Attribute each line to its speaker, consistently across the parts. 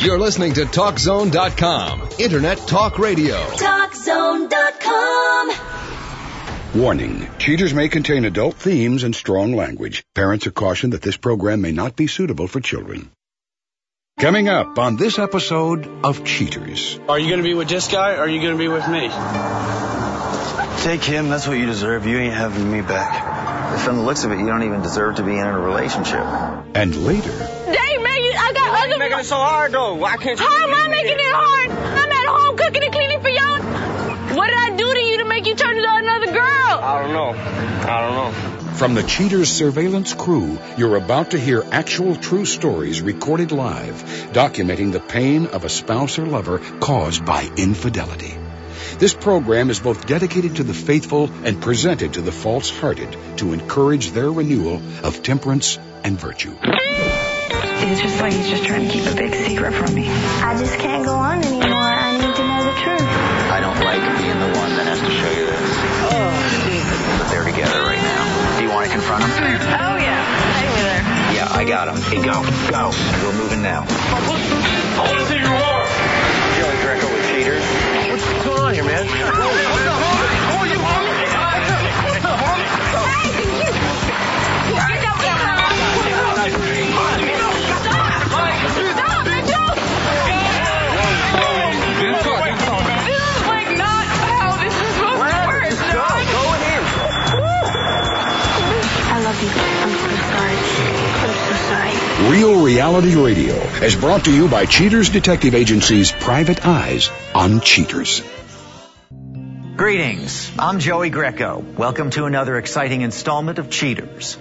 Speaker 1: You're listening to TalkZone.com, Internet Talk Radio.
Speaker 2: TalkZone.com.
Speaker 3: Warning. Cheaters may contain adult themes and strong language. Parents are cautioned that this program may not be suitable for children. Coming up on this episode of Cheaters.
Speaker 4: Are you going to be with this guy or are you going to be with me?
Speaker 5: Take him, that's what you deserve. You ain't having me back.
Speaker 6: From the looks of it, you don't even deserve to be in a relationship.
Speaker 3: And later,
Speaker 7: Dang, man, you, I got
Speaker 4: Why are
Speaker 7: other...
Speaker 4: you making it so hard though? Why can't you?
Speaker 7: How am I making it hard? I'm at home cooking and cleaning for y'all. What did I do to you to make you turn to another girl?
Speaker 4: I don't know. I don't know.
Speaker 3: from the Cheaters surveillance crew, you're about to hear actual true stories recorded live, documenting the pain of a spouse or lover caused by infidelity. This program is both dedicated to the faithful and presented to the false-hearted to encourage their renewal of temperance and virtue.
Speaker 8: It's just like he's just trying to keep a big secret from me.
Speaker 2: I just can't go on anymore. I need to know the truth.
Speaker 6: I don't like being the one that has to show you this. Oh but they're together right now. Do you want to confront him?
Speaker 8: Oh yeah, take me there.
Speaker 6: Yeah, I got him. Hey, go. Go. We're moving now.
Speaker 4: I want to see your war.
Speaker 6: Joey Greco with cheaters.
Speaker 4: What's going on here, man?
Speaker 8: I
Speaker 3: Real Reality Radio is brought to you by Cheaters Detective Agency's Private Eyes on Cheaters.
Speaker 5: Greetings. I'm Joey Greco. Welcome to another exciting installment of Cheaters.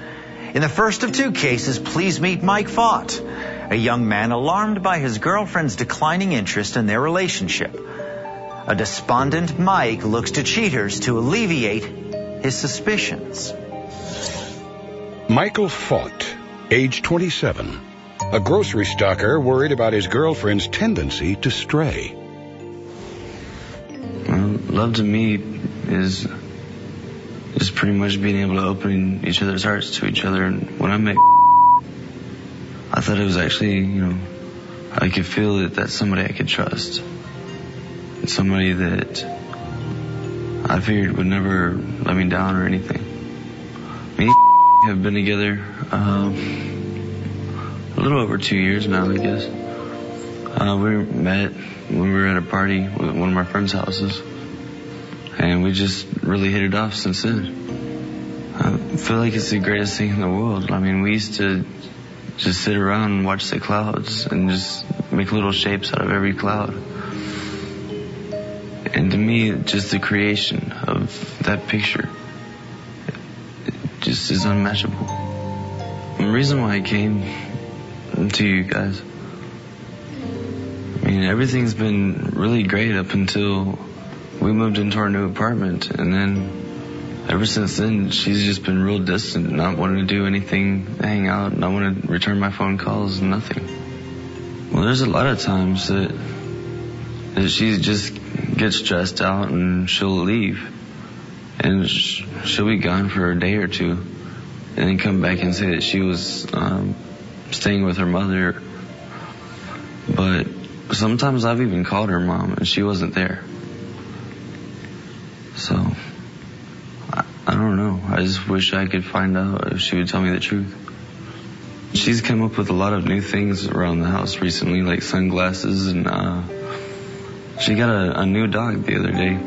Speaker 5: In the first of two cases, please meet Mike Fott, a young man alarmed by his girlfriend's declining interest in their relationship. A despondent Mike looks to cheaters to alleviate his suspicions.
Speaker 3: Michael Fott, age 27, a grocery stocker worried about his girlfriend's tendency to stray.
Speaker 9: Well, love to me is is pretty much being able to open each other's hearts to each other. And when I met, I thought it was actually, you know, I could feel that that's somebody I could trust, somebody that I figured would never let me down or anything. Me have been together um, a little over two years now, I guess. Uh, we met when we were at a party at one of my friends' houses, and we just really hit it off since then. I feel like it's the greatest thing in the world. I mean, we used to just sit around and watch the clouds and just make little shapes out of every cloud. And to me, just the creation of that picture just is unmatchable. The reason why I came to you guys I mean, everything's been really great up until we moved into our new apartment. And then ever since then, she's just been real distant, not wanting to do anything, hang out, not wanting to return my phone calls, nothing. Well, there's a lot of times that, that she just gets stressed out and she'll leave. And she'll be gone for a day or two and then come back and say that she was um, staying with her mother. But sometimes I've even called her mom and she wasn't there. So, I, I don't know. I just wish I could find out if she would tell me the truth. She's come up with a lot of new things around the house recently, like sunglasses and, uh, she got a, a new dog the other day.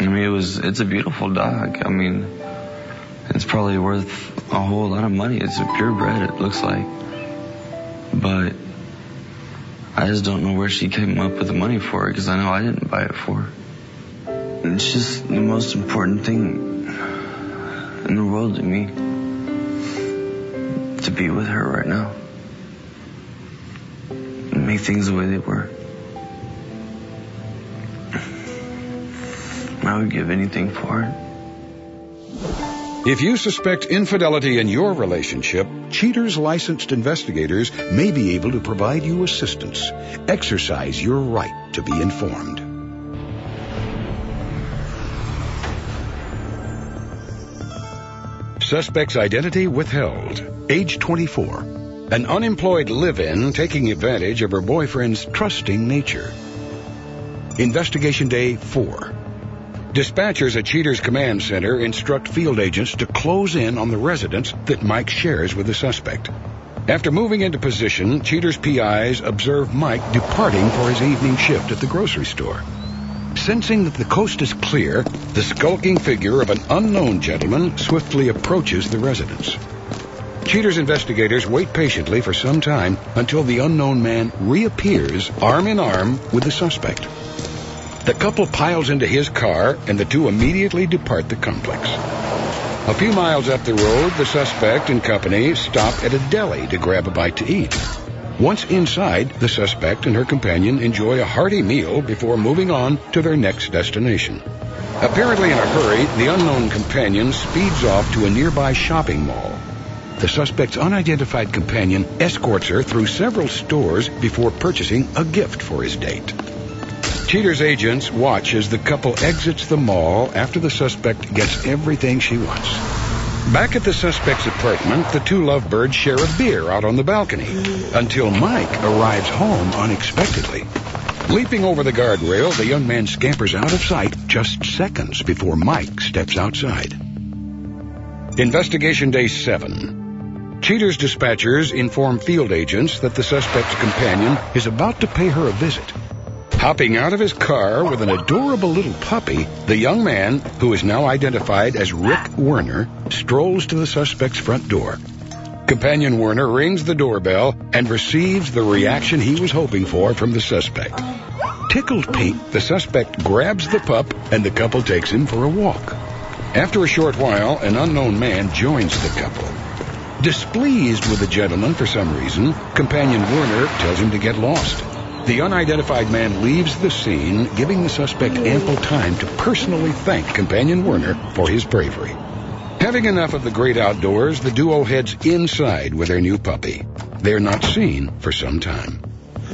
Speaker 9: I mean, it was, it's a beautiful dog. I mean, it's probably worth a whole lot of money. It's a purebred, it looks like. But I just don't know where she came up with the money for it because I know I didn't buy it for her. It's just the most important thing in the world to me to be with her right now. Make things the way they were. I would give anything for it.
Speaker 3: If you suspect infidelity in your relationship, Cheaters licensed investigators may be able to provide you assistance. Exercise your right to be informed. Suspect's identity withheld. Age 24. An unemployed live-in taking advantage of her boyfriend's trusting nature. Investigation Day 4. Dispatchers at Cheater's Command Center instruct field agents to close in on the residence that Mike shares with the suspect. After moving into position, Cheater's PIs observe Mike departing for his evening shift at the grocery store. Sensing that the coast is clear, the skulking figure of an unknown gentleman swiftly approaches the residence. Cheater's investigators wait patiently for some time until the unknown man reappears arm in arm with the suspect. The couple piles into his car and the two immediately depart the complex. A few miles up the road, the suspect and company stop at a deli to grab a bite to eat. Once inside, the suspect and her companion enjoy a hearty meal before moving on to their next destination. Apparently in a hurry, the unknown companion speeds off to a nearby shopping mall. The suspect's unidentified companion escorts her through several stores before purchasing a gift for his date. Cheater's agents watch as the couple exits the mall after the suspect gets everything she wants. Back at the suspect's apartment, the two lovebirds share a beer out on the balcony until Mike arrives home unexpectedly. Leaping over the guardrail, the young man scampers out of sight just seconds before Mike steps outside. Investigation Day 7. Cheater's dispatchers inform field agents that the suspect's companion is about to pay her a visit. Hopping out of his car with an adorable little puppy, the young man, who is now identified as Rick Werner, strolls to the suspect's front door. Companion Werner rings the doorbell and receives the reaction he was hoping for from the suspect. Tickled pink, the suspect grabs the pup and the couple takes him for a walk. After a short while, an unknown man joins the couple. Displeased with the gentleman for some reason, companion Werner tells him to get lost. The unidentified man leaves the scene, giving the suspect ample time to personally thank companion Werner for his bravery. Having enough of the great outdoors, the duo heads inside with their new puppy. They're not seen for some time.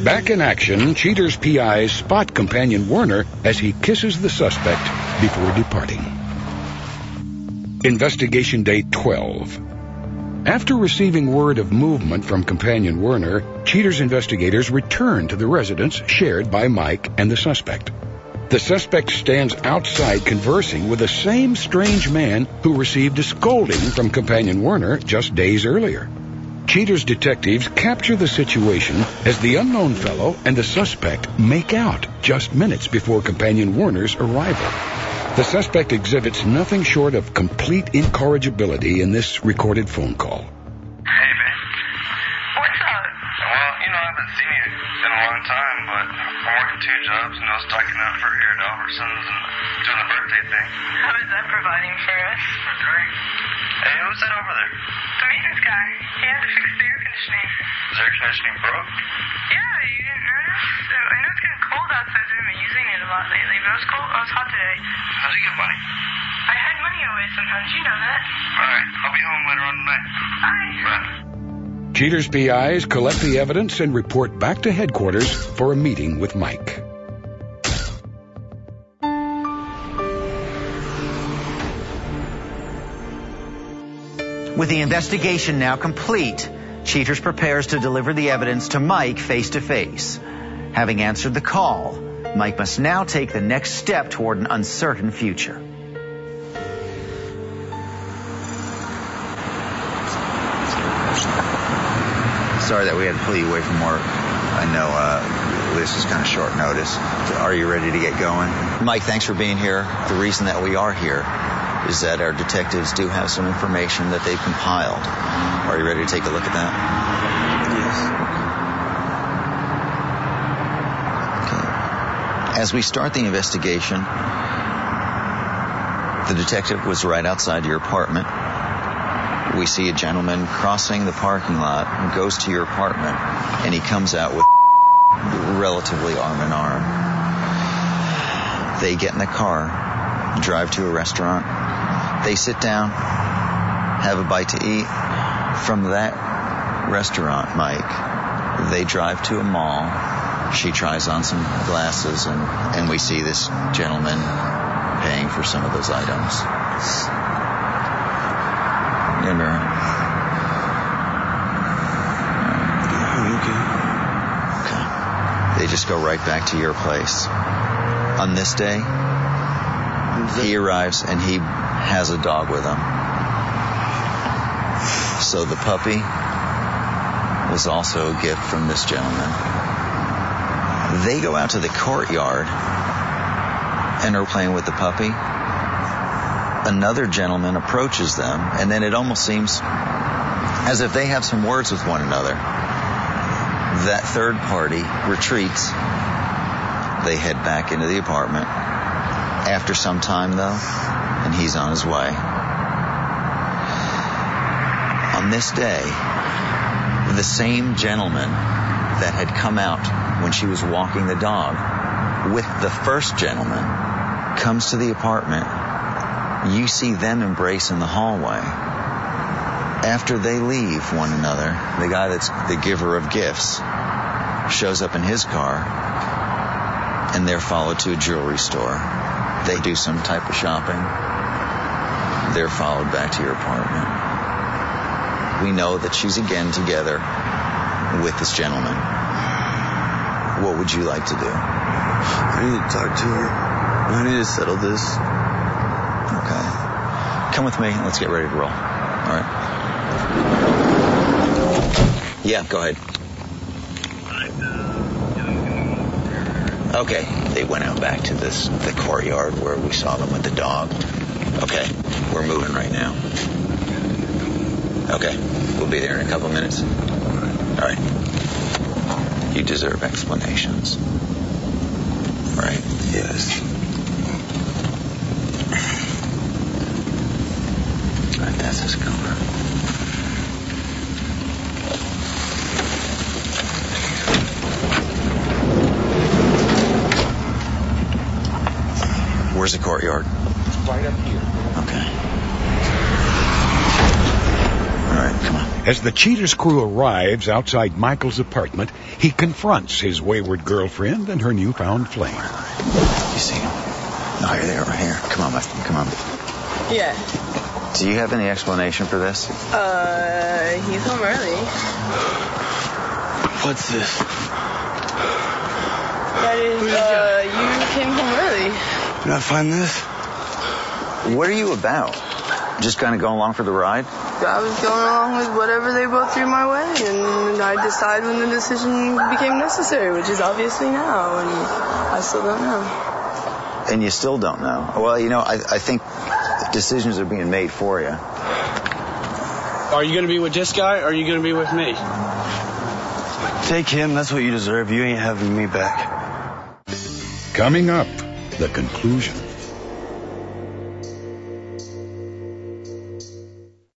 Speaker 3: Back in action, Cheater's PIs spot companion Werner as he kisses the suspect before departing. Investigation Day 12. After receiving word of movement from companion Werner, Cheater's investigators return to the residence shared by Mike and the suspect. The suspect stands outside conversing with the same strange man who received a scolding from companion Werner just days earlier. Cheater's detectives capture the situation as the unknown fellow and the suspect make out just minutes before companion Werner's arrival. The suspect exhibits nothing short of complete incorrigibility in this recorded phone call.
Speaker 10: Hey, babe.
Speaker 7: What's up?
Speaker 10: Well, you know, I haven't seen you in a long time, but I'm working two jobs, you know, stocking up for here at Albertsons and doing a birthday thing.
Speaker 7: How is that providing for us?
Speaker 10: Great. Hey, who's that over there?
Speaker 7: The maintenance guy. He had to fix the air conditioning.
Speaker 10: Is air conditioning broke?
Speaker 7: Yeah, you didn't notice? So, I know it's getting cold outside, so I've been using it a lot lately, but it was cold. It was hot today.
Speaker 10: How'd you get money?
Speaker 7: I hide money away sometimes. You know that.
Speaker 10: All right, I'll be home later on tonight.
Speaker 7: Bye.
Speaker 10: Bye.
Speaker 3: Cheater's PIs collect the evidence and report back to headquarters for a meeting with Mike.
Speaker 5: With the investigation now complete, Cheaters prepares to deliver the evidence to Mike face to face. Having answered the call, Mike must now take the next step toward an uncertain future. Sorry that we had to pull you away from work. I know uh, this is kind of short notice. Are you ready to get going? Mike, thanks for being here. The reason that we are here is that our detectives do have some information that they've compiled. Are you ready to take a look at that? Yes. Okay. As we start the investigation, the detective was right outside your apartment. We see a gentleman crossing the parking lot and goes to your apartment, and he comes out with relatively arm in arm. They get in the car, drive to a restaurant, they sit down, have a bite to eat. From that restaurant, Mike, they drive to a mall. She tries on some glasses, and, and we see this gentleman paying for some of those items. Remember? Okay. Okay. They just go right back to your place. On this day, he arrives and he has a dog with him. So the puppy was also a gift from this gentleman. They go out to the courtyard and are playing with the puppy. Another gentleman approaches them, and then it almost seems as if they have some words with one another. That third party retreats. They head back into the apartment. After some time, though, and he's on his way. On this day, the same gentleman that had come out when she was walking the dog with the first gentleman comes to the apartment. You see them embrace in the hallway. After they leave one another, the guy that's the giver of gifts shows up in his car and they're followed to a jewelry store. They do some type of shopping. They're followed back to your apartment. We know that she's again together with this gentleman. What would you like to do?
Speaker 11: I need to talk to her. I need to settle this.
Speaker 5: Okay. Come with me. Let's get ready to roll. All right. Yeah, go ahead. Okay, they went out back to this the courtyard where we saw them with the dog. Okay, we're moving right now. Okay, we'll be there in a couple minutes. All right. You deserve explanations. Right?
Speaker 11: Yes.
Speaker 5: All right, that's his car. Where's the courtyard?
Speaker 3: Right up here.
Speaker 5: Okay. All right, come on.
Speaker 3: As the cheater's crew arrives outside Michael's apartment, he confronts his wayward girlfriend and her newfound flame.
Speaker 5: You see him? No, you're there, right here. Come on, my, come on.
Speaker 7: Yeah.
Speaker 5: Do you have any explanation for this?
Speaker 7: Uh, he's home early.
Speaker 11: What's this?
Speaker 7: That is, uh, you came home early.
Speaker 11: Did I find this?
Speaker 5: What are you about? Just kind of going along for the ride?
Speaker 7: I was going along with whatever they both threw my way, and I decide when the decision became necessary, which is obviously now, and I still don't know.
Speaker 5: And you still don't know. Well, you know, I, I think decisions are being made for you.
Speaker 12: Are you going to be with this guy or are you going to be with me?
Speaker 11: Take him. That's what you deserve. You ain't having me back.
Speaker 3: Coming up, the conclusion.